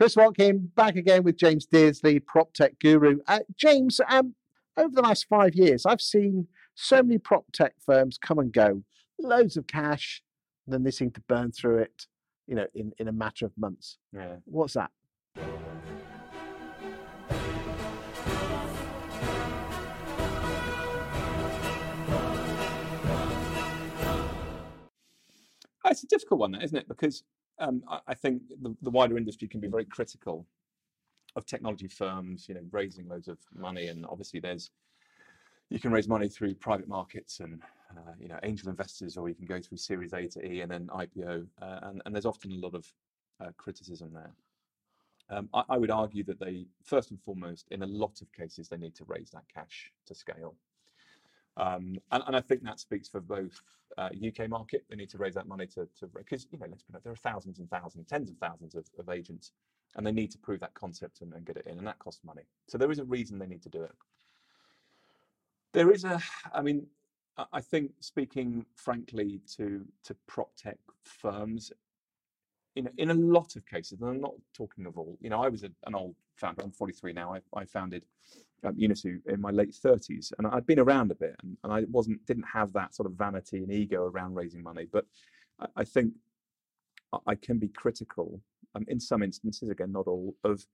Chris Watkin back again with James Dearsley, prop tech guru. Uh, James, um, over the last five years, I've seen so many prop tech firms come and go, loads of cash, then they seem to burn through it, you know, in, in a matter of months. Yeah. What's that? It's a difficult one, isn't it? Because um, I, I, think the, the, wider industry can be very critical of technology firms, you know, raising loads of money, and obviously there's you can raise money through private markets and uh, you know angel investors, or you can go through Series A to E and then IPO, uh, and, and, there's often a lot of uh, criticism there. Um, I, I, would argue that they, first and foremost, in a lot of cases, they need to raise that cash to scale. Um, and, and, I think that speaks for both uh, UK market. They need to raise that money to because you know let's be honest, there are thousands and thousands, tens of thousands of, of agents, and they need to prove that concept and, and, get it in, and that costs money. So there is a reason they need to do it. There is a, I mean, I think speaking frankly to to prop tech firms, in in a lot of cases, and I'm not talking of all. You know, I was a, an old founder. I'm 43 now. I, I founded um, Unissu in my late 30s, and I'd been around a bit, and, and, I wasn't didn't have that sort of vanity and ego around raising money. But I, I think I can be critical, um, in some instances, again, not all, of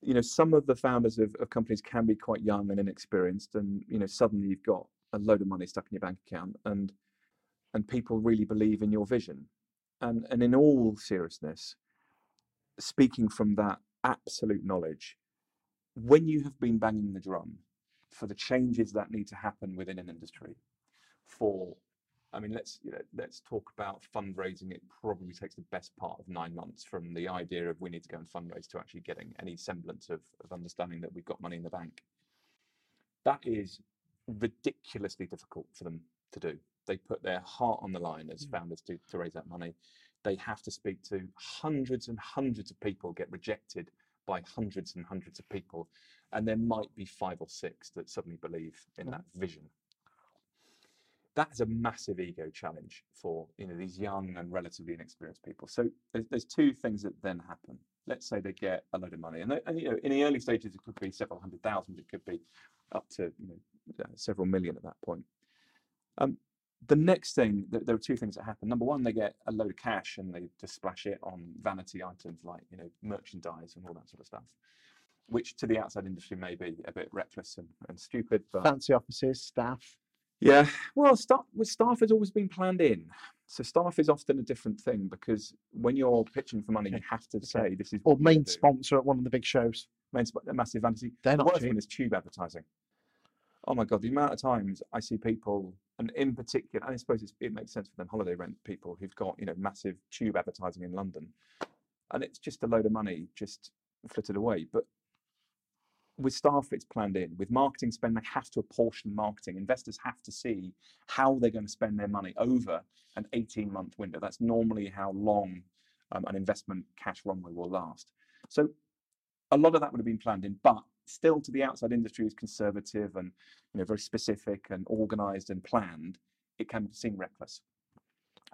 you know some of the founders of, of companies can be quite young and inexperienced, and you know suddenly you've got a load of money stuck in your bank account, and and people really believe in your vision, and and in all seriousness, speaking from that absolute knowledge when you have been banging the drum for the changes that need to happen within an industry, for I mean, let's you know, let's talk about fundraising. It probably takes the best part of nine months from the idea of we need to go and fundraise to actually getting any semblance of, of understanding that we've got money in the bank. That is ridiculously difficult for them to do. They put their heart on the line as mm. founders to, to raise that money. They have to speak to hundreds and hundreds of people, get rejected by hundreds and hundreds of people, and there might be five or six that suddenly believe in that vision. That is a massive ego challenge for you know these young and relatively inexperienced people. So there's, there's two things that then happen. Let's say they get a load of money, and, they, and you know in the early stages it could be several hundred thousand, it could be up to you know uh, several million at that point. Um, the next thing, there are two things that happen. Number one, they get a load of cash and they just splash it on vanity items like you know merchandise and all that sort of stuff, which to the outside industry may be a bit reckless and, and stupid. But fancy offices, staff. Yeah, well, staff with staff has always been planned in. So staff is often a different thing because when you're pitching for money, okay. you have to okay. say this is or main sponsor at one of the big shows. Main sp- massive vanity. They're the not worst cheap. one is tube advertising. Oh my god, the amount of times I see people and in particular, I suppose it makes sense for them holiday rent people who've got you know massive tube advertising in London, and it's just a load of money just flitted away. But with staff, it's planned in. With marketing spend, they have to apportion marketing. Investors have to see how they're going to spend their money over an 18-month window. That's normally how long um, an investment cash runway will last. So a lot of that would have been planned in, but still to the outside industry is conservative and you know very specific and organized and planned, it can seem reckless.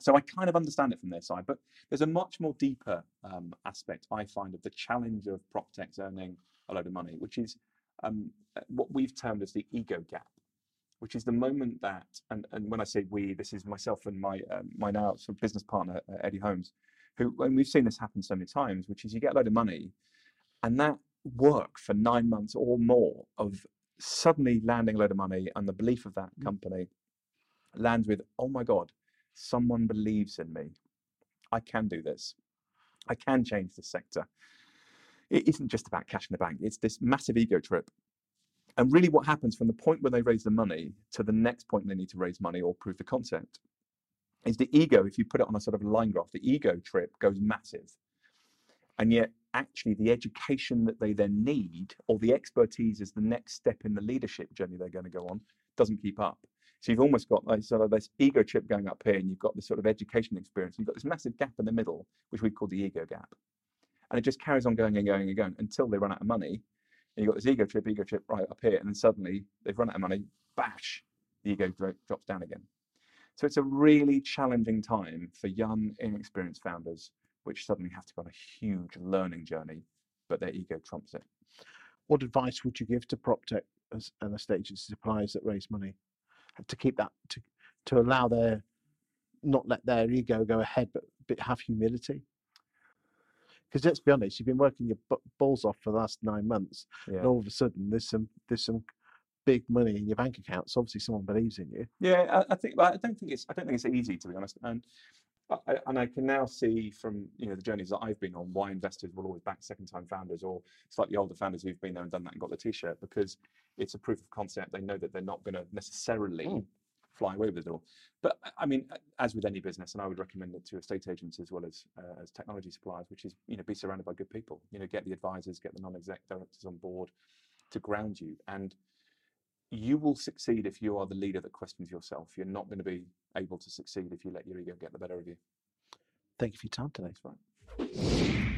So I kind of understand it from their side, but there's a much more deeper um, aspect I find of the challenge of prop techs earning a load of money, which is um, uh, what we've termed as the ego gap, which is the moment that, and, and when I say we, this is myself and my um, my now sort of business partner uh, Eddie Holmes, who and we've seen this happen so many times, which is you get a load of money, and that work for nine months or more of suddenly landing a load of money and the belief of that mm. company lands with, oh my God, someone believes in me. I can do this. I can change this sector. It isn't just about cash in the bank, it's this massive ego trip. And really, what happens from the point where they raise the money to the next point they need to raise money or prove the concept is the ego, if you put it on a sort of line graph, the ego trip goes massive. And yet, actually the education that they then need or the expertise as the next step in the leadership journey they're going to go on doesn't keep up. So you've almost got like sort of this ego chip going up here, and you've got this sort of education experience. You've got this massive gap in the middle, which we call the ego gap, and it just carries on going and going and going until they run out of money. And you've got this ego trip, ego trip right up here, and then suddenly they've run out of money. Bash, the ego drops down again. So it's a really challenging time for young, inexperienced founders which suddenly have to go on a huge learning journey, but their ego trumps it. What advice would you give to prop tech as- and estate agency suppliers that raise money uh, to keep that to to allow their not let their ego go ahead, but, but have humility? Because let's be honest, you've been working your balls off for the last nine months, Yeah. and all of a sudden there's some there's some big money in your bank account. So obviously someone believes in you. Yeah, I, I think. I don't think it's. I don't think it's easy to be honest. And I, and I can now see from you know the journeys that I've been on why investors will always back second-time founders or slightly older founders who've been there and done that and got the T-shirt because it's a proof of concept. They know that they're not going to necessarily Mm. fly away with it all. But I- I mean, as with any business, and I would recommend it to estate agents as well as uh, as technology suppliers, which is you know be surrounded by good people. You know, get the advisors, get the non-exec directors on board to ground you and you will succeed if you are the leader that questions yourself. You're not going to be able to succeed if you let your ego get the better of you. Thank you for your time today. That's right.